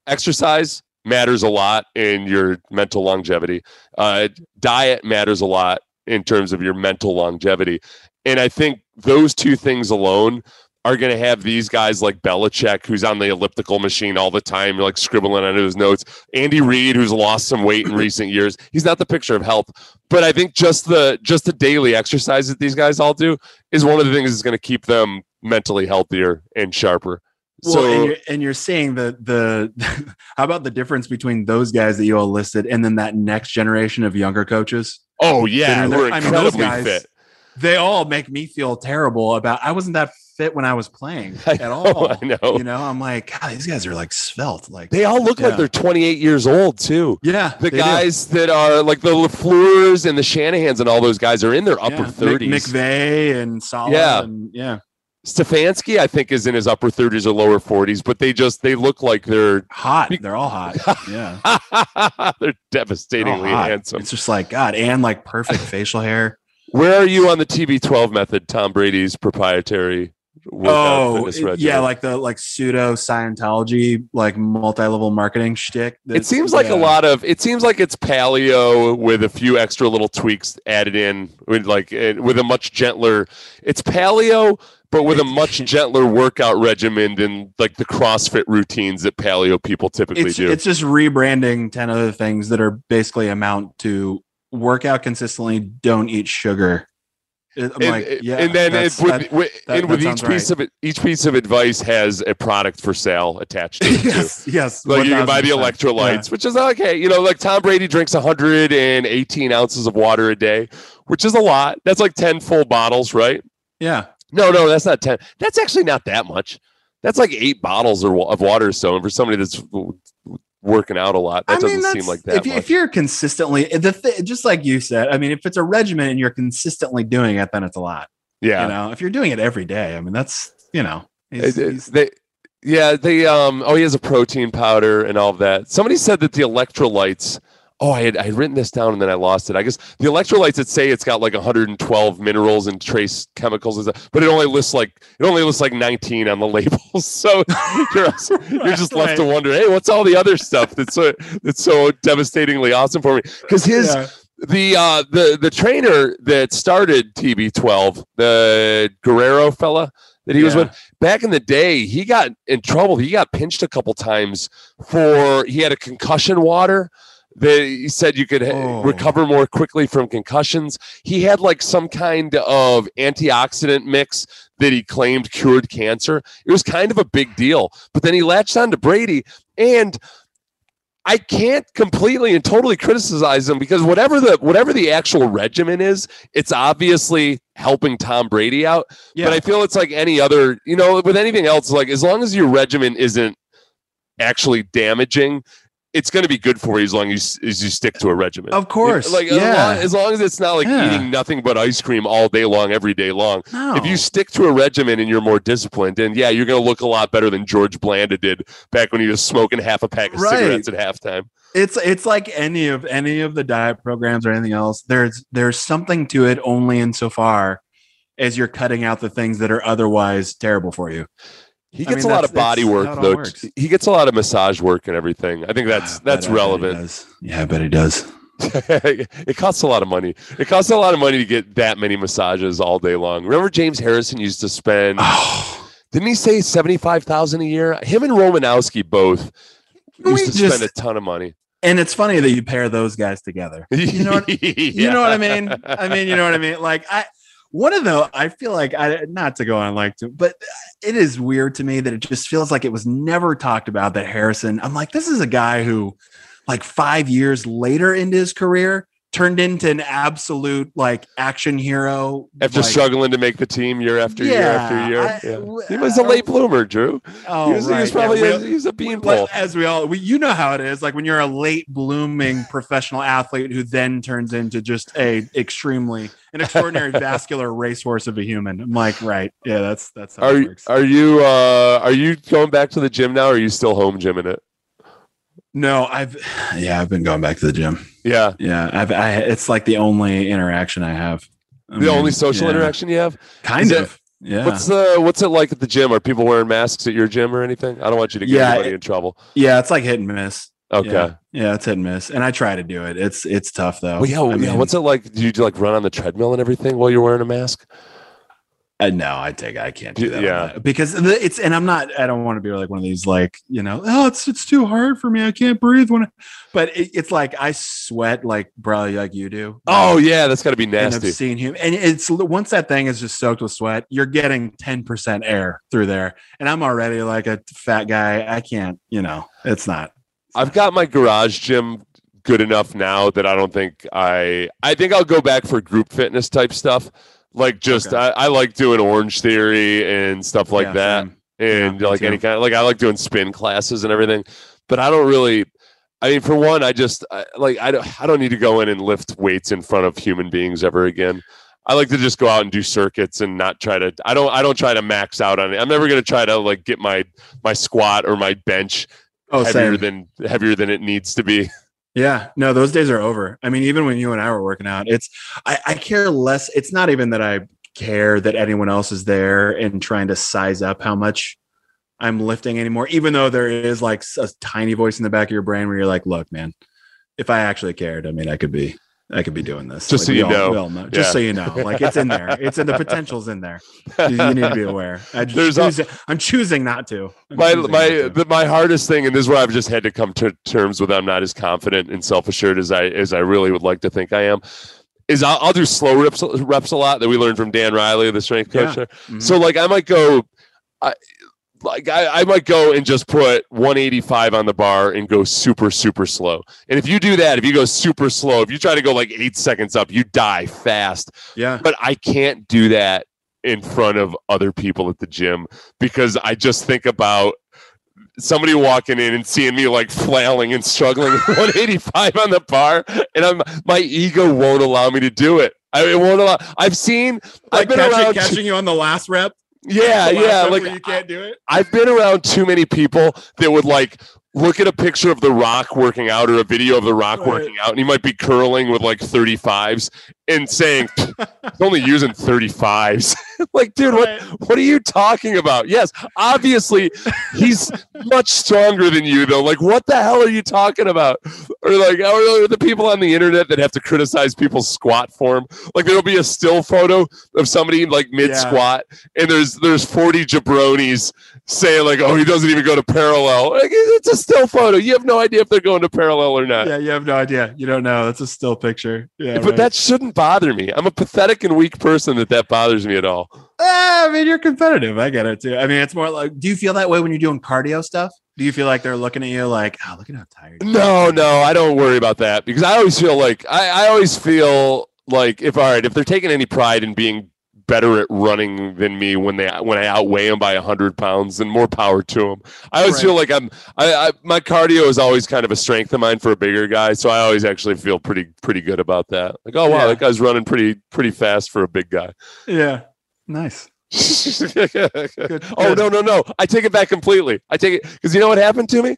exercise matters a lot in your mental longevity. Uh, diet matters a lot in terms of your mental longevity. And I think those two things alone are going to have these guys like Belichick, who's on the elliptical machine all the time, like scribbling under his notes. Andy Reid, who's lost some weight in recent years. He's not the picture of health, but I think just the just the daily exercise that these guys all do is one of the things that's going to keep them mentally healthier and sharper.
Well,
so
and, you're, and you're seeing the the how about the difference between those guys that you all listed and then that next generation of younger coaches?
Oh yeah, we're
I mean, those guys-
fit.
They all make me feel terrible about. I wasn't that fit when I was playing at
know,
all.
I know.
You know, I'm like, God, these guys are like svelte. Like
They all look like they're 28 years old too.
yeah,
The
they do.
guys that are like the LaFleurs and the Shanahans and all those guys are in their upper
Yeah.
30s.
McVay and Salah.
Yeah.
and, yeah,
Stefanski, I think, is in his upper 30s or lower 40s, but they just they look like they're
hot. They're all hot. Yeah,
they're
They're
devastatingly handsome.
It's just like God, and like perfect facial hair.
Where are you on the TB12 method, Tom Brady's proprietary
Oh, yeah, like the like pseudo Scientology, like multi-level marketing shtick.
It seems like
yeah.
a lot of. It seems like it's paleo with a few extra little tweaks added in, with like eh, with a much gentler. It's paleo, but with a much gentler workout regimen than like the CrossFit routines that paleo people typically
It's
do.
it's just rebranding ten other things that are basically amount to work out consistently. Don't eat sugar. I'm
and,
like,
eh,
yeah,
and then it, with,
that-
with,
that-
and with each piece of it, each piece of advice has a product for sale attached to it. too.
yes, yes.
Like you can buy the
1000%.
electrolytes, which is okay. You know, like Tom Brady drinks 118 ounces of water a day, which is a lot. That's like 10 full bottles, right?
Yeah,
No, no, that's not 10. That's actually not that much. That's like eight bottles or of water or so. And for somebody that's working out a lot, that
I mean,
doesn't seem like that
if,
much.
if you're consistently the th- just like you said, I mean, if it's a regimen and you're consistently doing it, then it's a lot.
yeah.
You know, if you're doing it every day, I mean, that's you know, he's- he's-
they, yeah, they um oh he has a protein powder and all of that. Somebody said that the electrolytes oh I had I had written this down and then I lost it. I guess the electrolytes that say it's got like 112 minerals and trace chemicals and stuff, but it only lists like it only lists like 19 on the labels. So you're also- you're just left to wonder, hey, what's all the other stuff that's so that's so devastatingly awesome for me? Because his
yeah.
the uh the the trainer that started TB12, the Guerrero fella that he was with back in the day, he got in trouble. He got pinched a couple times for he had a concussion water. That he said you could
Oh.
recover more quickly from concussions. He had like some kind of antioxidant mix that he claimed cured cancer. It was kind of a big deal. But then he latched on to Brady and I can't completely and totally criticize him because whatever the whatever the actual regimen is, it's obviously helping Tom Brady out.
yeah.
But I feel it's like any other, you know, with anything else, like as long as your regimen isn't actually damaging, it's going to be good for you as long as, as you stick to a regimen.
Of course,
Like as,
yeah.
long, as long as it's not like
Yeah.
eating nothing but ice cream all day long, every day long.
no.
If you stick to a regimen and you're more disciplined, and yeah, you're going to look a lot better than George Blanda did back when he was smoking half a pack of
Right.
cigarettes at halftime.
it's it's like any of any of the diet programs or anything else there's there's something to it only insofar as you're cutting out the things that are otherwise terrible for you
He
I
gets
mean,
a lot of body work
how it all
though.
works.
He gets a lot of massage work and everything. I think that's ah,
I
that's
I bet
relevant.
does. Yeah, I bet he does.
it costs a lot of money. It costs a lot of money to get that many massages all day long. Remember James Harrison used to spend
Oh,
didn't he say 75,000 a year? Him and Romanowski both used to
just-
spend a ton of money.
and it's funny that you pair those guys together. You know what, you know what I mean? I mean, you know what I mean? Like I one of the I feel like I not to go on like to, but it is weird to me that it just feels like it was never talked about that Harrison. I'm like, this is a guy who, like five years later into his career, turned into an absolute like action hero.
after
like,
struggling to make the team year after year after year.
I-
Yeah. He was a late bloomer, Drew.
Oh,
he was, he
right.
was
yeah,
probably
we-
a, he's a bean
well,
pole.
as we all, we, you know how it is. Like when you're a late blooming professional athlete who then turns into just a extremely an extraordinary vascular racehorse of a human. I'm like, right, yeah, that's that's how
Are
it works.
are you uh are you going back to the gym now or are you still home gymming it?
no, I've yeah, I've been going back to the gym.
Yeah.
Yeah, I've I, it's like the only interaction I have. I
The
mean,
only social
yeah,
interaction you have?
kind
Is it-
of. Yeah,
What's the what's it like at the gym? Are people wearing masks at your gym or anything? I don't want you to get
Yeah,
anybody
it-
in trouble.
yeah, it's like hit and miss.
Okay.
Yeah, yeah, it's hit and miss, and I try to do it. It's it's tough though.
Well, yeah,
I
yeah.
mean,
What's it like? Do you like run on the treadmill and everything while you're wearing a mask?
Uh, no, I take I can't do that.
Yeah.
Yeah, because the, it's and I'm not. I don't want to be like one of these like you know. Oh, it's it's too hard for me. I can't breathe when. I, but it, it's like I sweat like probably like you do.
Oh yeah, that's got to be
and
nasty.
I've seen him, and it's once that thing is just soaked with sweat, you're getting ten percent air through there, and I'm already like a fat guy. I can't, you know, it's not.
I've got my garage gym good enough now that I don't think I I think I'll go back for group fitness type stuff. Like just
Okay.
I, I like doing Orange Theory and stuff like
Yeah,
that.
same.
and
Yeah,
like any kind of like I like doing spin classes and everything, but I don't really. I mean, for one, I just I, like I don't I don't need to go in and lift weights in front of human beings ever again. I like to just go out and do circuits and not try to. I don't I don't try to max out on it. I'm never going to try to like get my my squat or my bench
Oh,
heavier
same.
than heavier than it needs to be.
Yeah, no, those days are over. I mean, even when you and I were working out, it's I, I care less. It's not even that I care that anyone else is there and trying to size up how much I'm lifting anymore. Even though there is like a tiny voice in the back of your brain where you're like, "Look, man, if I actually cared, I mean, I could be, I could be doing this."
Just
Like,
so you
all-
know.
all know. Just
Yeah.
so you know, like it's in there. It's in the potential's in there. You, you need to be aware. I just
There's a-
choose, I'm choosing not to. I'm
my my
to.
the, my hardest thing, and this is where I've just had to come to terms with. I'm not as confident and self assured as I as I really would like to think I am. Is I'll, I'll do slow reps reps a lot that we learned from Dan Riley, the strength coach.
Yeah.
there.
Mhm.
So like I might go, I like I, I might go and just put 185 on the bar and go super super slow. And if you do that, if you go super slow, if you try to go like eight seconds up, you die fast.
yeah,
But I can't do that in front of other people at the gym because I just think about somebody walking in and seeing me like flailing and struggling 185 on the bar, and I'm my ego won't allow me to do it. I it won't allow. I've seen.
like
I've been
catching,
around.
catching you on the last rep.
yeah, yeah. Like
you can't do it.
I've been around too many people that would like look at a picture of The Rock working out or a video of The Rock
Right.
working out, and he might be curling with like 35s and saying, he's only using 35s. like, dude, what, what are you talking about? Yes, obviously he's much stronger than you, though. Like, what the hell are you talking about? Or like, or the people on the internet that have to criticize people's squat form. Like, there'll be a still photo of somebody like mid squat, and there's there's 40 jabronis saying like, oh, he doesn't even go to parallel. Like, it's a still photo. You have no idea if they're going to parallel or not.
Yeah, you have no idea. You don't know. It's a still picture. Yeah,
but
right.
that shouldn't bother me. I'm a pathetic and weak person that that bothers me at all.
Ah, I mean, you're competitive. I get it too. I mean, it's more like, do you feel that way when you're doing cardio stuff? Do you feel like they're looking at you like, oh, look at how tired?
No, no, I don't worry about that because I always feel like I, I always feel like if all right, if they're taking any pride in being better at running than me when they when I outweigh them by hundred pounds, and more power to them. I always
Right.
feel like I'm I, I my cardio is always kind of a strength of mine for a bigger guy, so I always actually feel pretty pretty good about that. Like, oh wow,
Yeah.
that guy's running pretty pretty fast for a big guy.
Yeah, nice.
oh
good.
no no no! I take it back completely. I take it because you know what happened to me.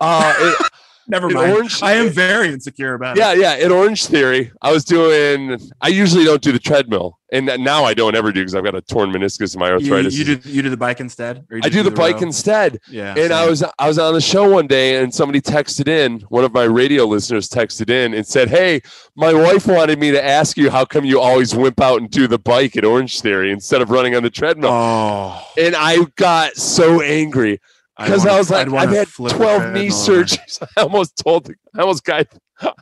Uh, it-
Never
In
mind.
Orange-
I am very insecure about
Yeah,
it.
yeah. Yeah. In Orange Theory, I was doing. I usually don't do the treadmill, and now I don't ever do because I've got a torn meniscus and my arthritis.
you do you do the bike instead? Or you
I
just
do the bike
row?
instead.
Yeah.
And I was I was on the show one day and somebody texted in, one of my radio listeners texted in and said, Hey, my wife wanted me to ask you how come you always wimp out and do the bike at Orange Theory instead of running on the treadmill.
Oh,
And I got so angry because I,
wanna-
was like, I've had 12 knee surgeries. I almost told the, I almost got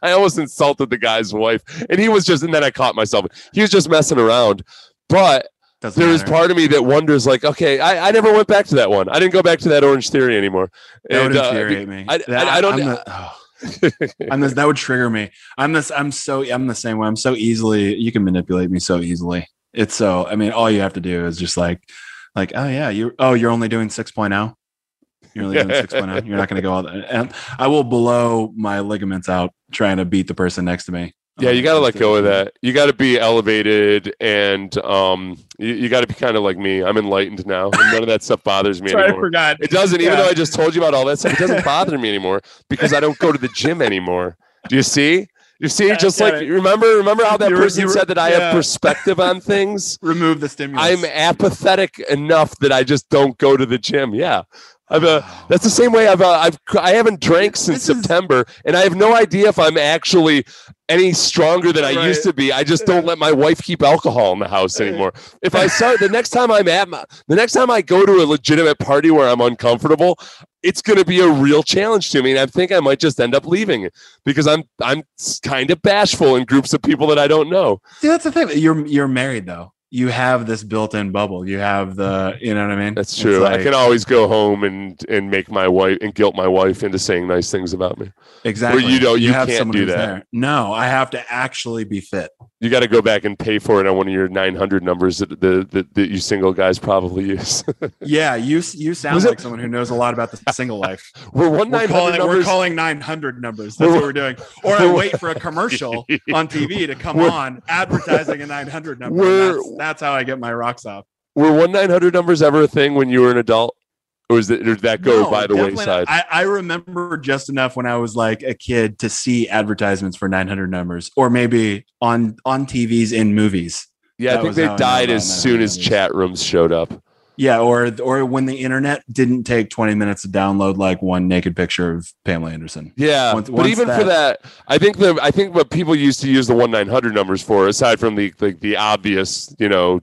I almost insulted the guy's wife. And he was just and then I caught myself. He was just messing around. But
Doesn't
there is
matter.
part of me that wonders, like, okay, I, I never went back to that one. I didn't go back to that Orange Theory anymore.
That would
And, uh,
infuriate me.
I-
That-
I- I don't-
I'm the- oh. I'm this, that would trigger me. I'm this. I'm so. I'm the same way. I'm so easily. You can manipulate me so easily. It's so. I mean, all you have to do is just like, like, oh yeah, you. Oh, you're only doing 6.0. You're only doing 6.0. You're not going to go all that. And I will blow my ligaments out trying to beat the person next to me.
yeah, you
Um,
got to let go of that. You got to be elevated, and um, you, you got to be kind of like me. I'm enlightened now, and none of that stuff bothers me
Sorry, I forgot.
It doesn't, even
Yeah.
though I just told you about all that stuff. It doesn't bother me anymore because I don't go to the gym anymore. Do you see? You see,
Yeah,
just like
it.
remember, remember how that
You were-
person
you were-
said that I
yeah.
have perspective on things.
Remove the stimulus.
I'm apathetic enough that I just don't go to the gym. Yeah. I've uh, that's the same way I've uh, I've I haven't drank since
This is-
September and I have no idea if I'm actually any stronger than I used to be. I just don't let my wife keep alcohol in the house anymore. If I start the next time I'm at my, the next time I go to a legitimate party where I'm uncomfortable, it's going to be a real challenge to me and I think I might just end up leaving because I'm I'm kind of bashful in groups of people that I don't know.
See, that's the thing. You're you're married though. You have this built-in bubble. You have the. Mm-hmm. You know what I mean?
That's true. I can always go home and and make my wife and guilt my wife into saying nice things about me.
Exactly.
you don't- you
have
can't do that.
there. No, I have to actually be fit.
You got to go back and pay for it on one of your 900 numbers that the that, that you single guys probably use.
Yeah, you you sound
Was it-
like someone who knows a lot about the single life.
we're one 900
calling, we're calling 900 numbers. That's
We're-
what we're doing. Or I wait for a commercial on TV to come on advertising a 900 number.
We're-
That's, how I get my rocks off.
were one 900 numbers ever a thing when you were an adult, or was or did that go
No,
by the wayside?
I, I remember just enough when I was like a kid to see advertisements for 900 numbers, or maybe on on TVs in movies.
yeah, I think they
how I know
died as soon as chat rooms showed up.
Yeah, or or when the internet didn't take 20 minutes to download like one naked picture of Pamela Anderson.
Yeah,
Once-
but
once
even for that, I think the I think what people used to use the one nine hundred numbers for, aside from the the, the obvious, you know,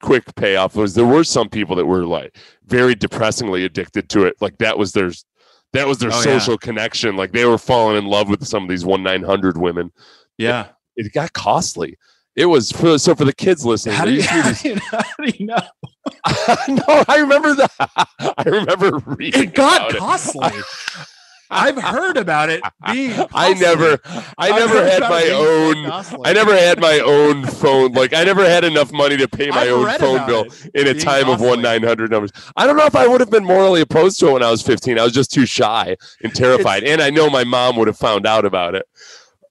quick payoff, was there were some people that were like very depressingly addicted to it. Like that was their that was their
Oh, yeah.
social connection. Like they were falling in love with some of these one nine hundred women.
Yeah.
It got costly. It was for, so for the kids listening.
How do, you,
used to be
how do you know?
no, I remember that. I remember reading
It got
about it.
costly. I've heard about it being.
I never, I
I've
never had my
it being so
own. I never had my own phone. Like I never had enough money to pay my
I've
own phone bill in a time of one nine hundred numbers. I don't know if I would have been morally opposed to it when I was fifteen. I was just too shy and terrified, and I know my mom would have found out about it.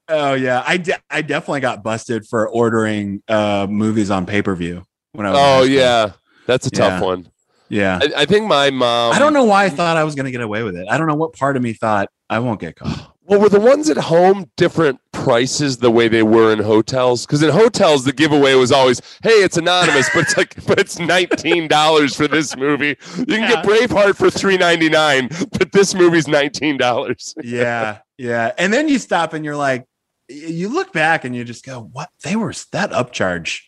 Oh yeah, I de- I definitely got busted for ordering uh movies on pay per view when I was.
Oh yeah, that's a tough
Yeah.
one.
yeah.
I, I think my mom.
I don't know why I thought I was going to get away with it. I don't know what part of me thought I won't get caught.
Well, were the ones at home different prices the way they were in hotels? Because in hotels, the giveaway was always, "Hey, it's anonymous, but it's like, but it's nineteen dollars for this movie. You can get Braveheart for three ninety nine, but this movie's nineteen dollars."
yeah, yeah. And then you stop and you're like, y- you look back and you just go, "What? They were that upcharge?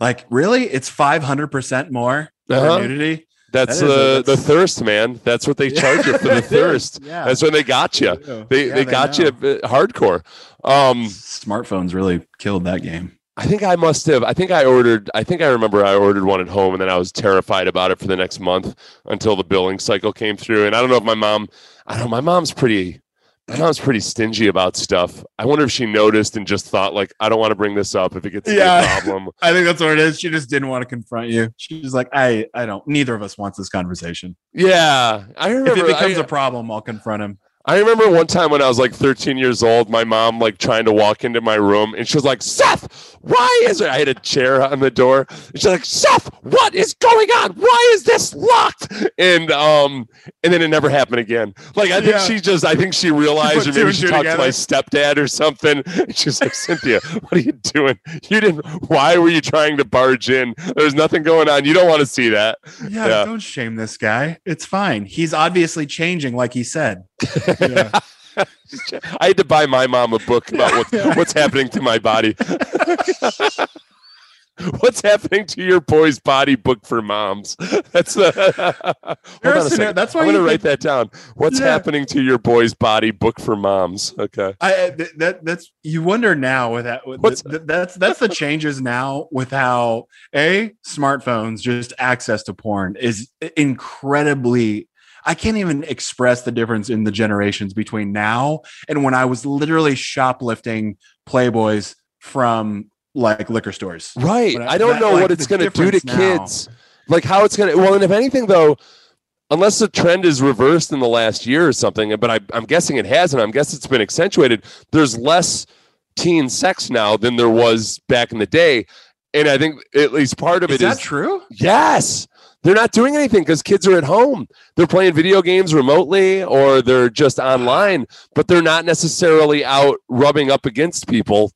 Like really? It's five hundred percent more
Uh-huh.
nudity."
That's
That is a-
the the thirst, man. That's what they charge you for the thirst.
Yeah,
That's when they got you. They
Yeah,
they got
know.
you uh, hardcore. Um,
Smartphones really killed that game.
I think I must have. I think I ordered. I think I remember I ordered one at home, and then I was terrified about it for the next month until the billing cycle came through. And I don't know if my mom. I don't. know. My mom's pretty. My mom's pretty stingy about stuff. I wonder if she noticed and just thought like, I don't want to bring this up if it gets
Yeah.
a problem.
I think that's what it is. She just didn't want to confront you. She's like, I, I don't. Neither of us wants this conversation.
Yeah, I remember.
If it becomes
I,
a problem, I'll confront him.
I remember one time when I was like 13 years old, my mom like trying to walk into my room and she was like, Seth, why is it? I had a chair on the door. And she's like, Seth, what is going on? Why is this locked? And um, and then it never happened again. Like I think
Yeah.
she just I think she realized or maybe she talked to my stepdad or something. And she's like, Cynthia, what are you doing? You didn't why were you trying to barge in? There's nothing going on. You don't want to see that.
Yeah,
Yeah.
don't shame this guy. It's fine. He's obviously changing, like he said. Yeah.
I had to buy my mom a book about what, what's happening to my body. what's happening to your boy's body book for moms? That's the. Uh,
hold
on a second.
that's why
I'm going to write that down. What's
Yeah.
happening to your boy's body book for moms? Okay.
I that that's you wonder now with that. With
What's-
th- that's that's the changes now with how a smartphones just access to porn is incredibly. I can't even express the difference in the generations between now and when I was literally shoplifting Playboys from like liquor stores.
Right.
I-
I don't
that-
know
like,
what it's going to do to
now.
kids. Like how it's going to. Well, and if anything, though, unless the trend is reversed in the last year or something, but I, I'm guessing it hasn't. I'm guessing it's been accentuated. There's less teen sex now than there was back in the day, and I think at least part of it
is Is
it
that
is
true?
yes. They're not doing anything because kids are at home. They're playing video games remotely or they're just online, but they're not necessarily out rubbing up against people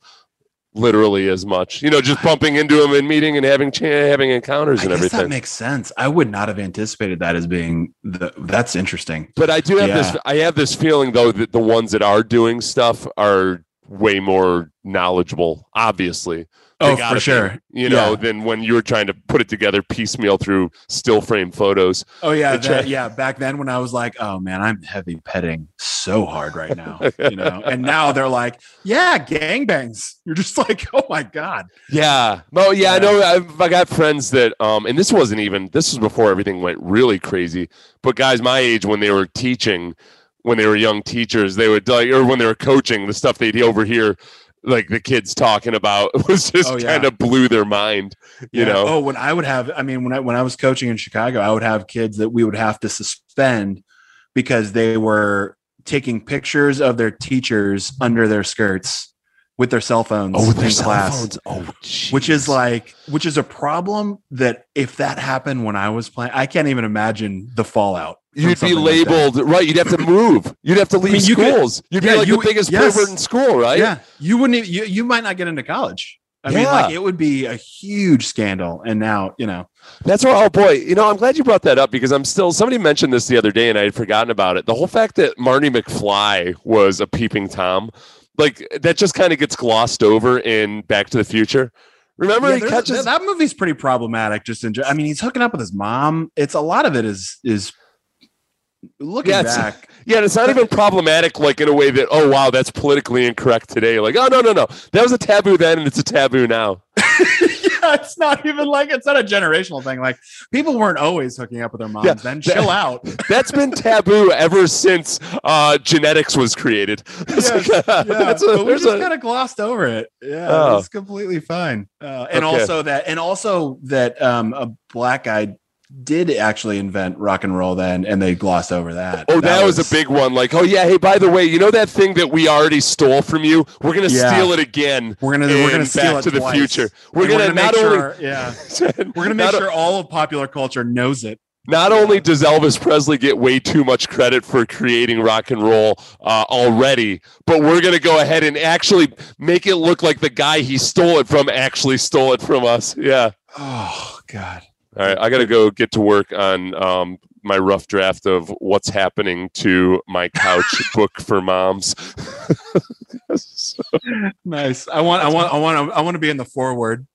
literally as much. You know, just bumping into them and meeting and having having encounters
I
and everything.
that makes sense. I would not have anticipated that as being the. That's interesting.
but I do have this I have this feeling though that the ones that are doing stuff are way more knowledgeable, obviously.
Oh, for
be,
sure.
You know,
Yeah.
than when you were trying to put it together piecemeal through still frame photos.
Oh yeah, that-
tra-
yeah. Back then, when I was like, "Oh man, I'm heavy petting so hard right now," you know, and now they're like, "Yeah, gangbangs." You're just like, "Oh my god."
Yeah. Well, yeah, I know I've I got friends that um and this wasn't even this was before everything went really crazy. But guys my age when they were teaching, when they were young teachers, they would like or when they were coaching, the stuff they'd overhear like the kids talking about was just
Oh, yeah.
kind of blew their mind. You
Yeah.
know?
Oh, when I would have, I mean, when I when I was coaching in Chicago, I would have kids that we would have to suspend because they were taking pictures of their teachers under their skirts with their cell phones oh in class.
Oh,
which is like which is a problem that if that happened when I was playing, I can't even imagine the fallout.
You'd be
something like
labeled right. You'd have to move. You'd have to leave
mean, you could-
schools. You'd
yeah,
be like
you-
the biggest
yes.
pervert in school, right?
Yeah, you wouldn't. Even, you you might not get into college. I mean, like it would be a huge scandal. And now, you know,
That's where, oh boy, you know, I'm glad you brought that up because I'm still, somebody mentioned this the other day and I had forgotten about it. The whole fact that Marty McFly was a peeping Tom, like that just kind of gets glossed over in Back to the Future. Remember,
Yeah,
he catches,
that movie's pretty problematic. Just in, I mean, he's hooking up with his mom. It's a lot of it is is looking
Yeah, it's-
back.
yeah, and it's not even problematic, like in a way that, oh wow, that's politically incorrect today. Like, oh no, no, no, that was a taboo then and it's a taboo now.
it's not even like it's not a generational thing. Like people weren't always hooking up with their moms.
Yeah,
then
that-
chill out.
That's been taboo ever since uh, genetics was created.
Yes,
uh,
yeah,
that's a-
but we just
a-
kind of glossed over it. Yeah,
Oh.
it's completely fine. Uh, and
Okay.
also that, and also that um, a black guy did actually invent rock and roll then, and they glossed over that.
Oh, that, was, a big one. Like, oh yeah, hey, by the way, you know that thing that we already stole from you? We're gonna
Yeah.
steal it again.
We're gonna we're gonna steal
Back
it
to the
twice.
Future. We're
And
gonna, not
make
only
sure, yeah, we're gonna make sure all of popular culture knows it.
not only does Elvis Presley get way too much credit for creating rock and roll uh, already, but we're gonna go ahead and actually make it look like the guy he stole it from actually stole it from us. Yeah.
Oh God.
All right, I got to go get to work on um, my rough draft of what's happening to my couch book for moms. So-
Nice. I want I want I want I want to be in the forward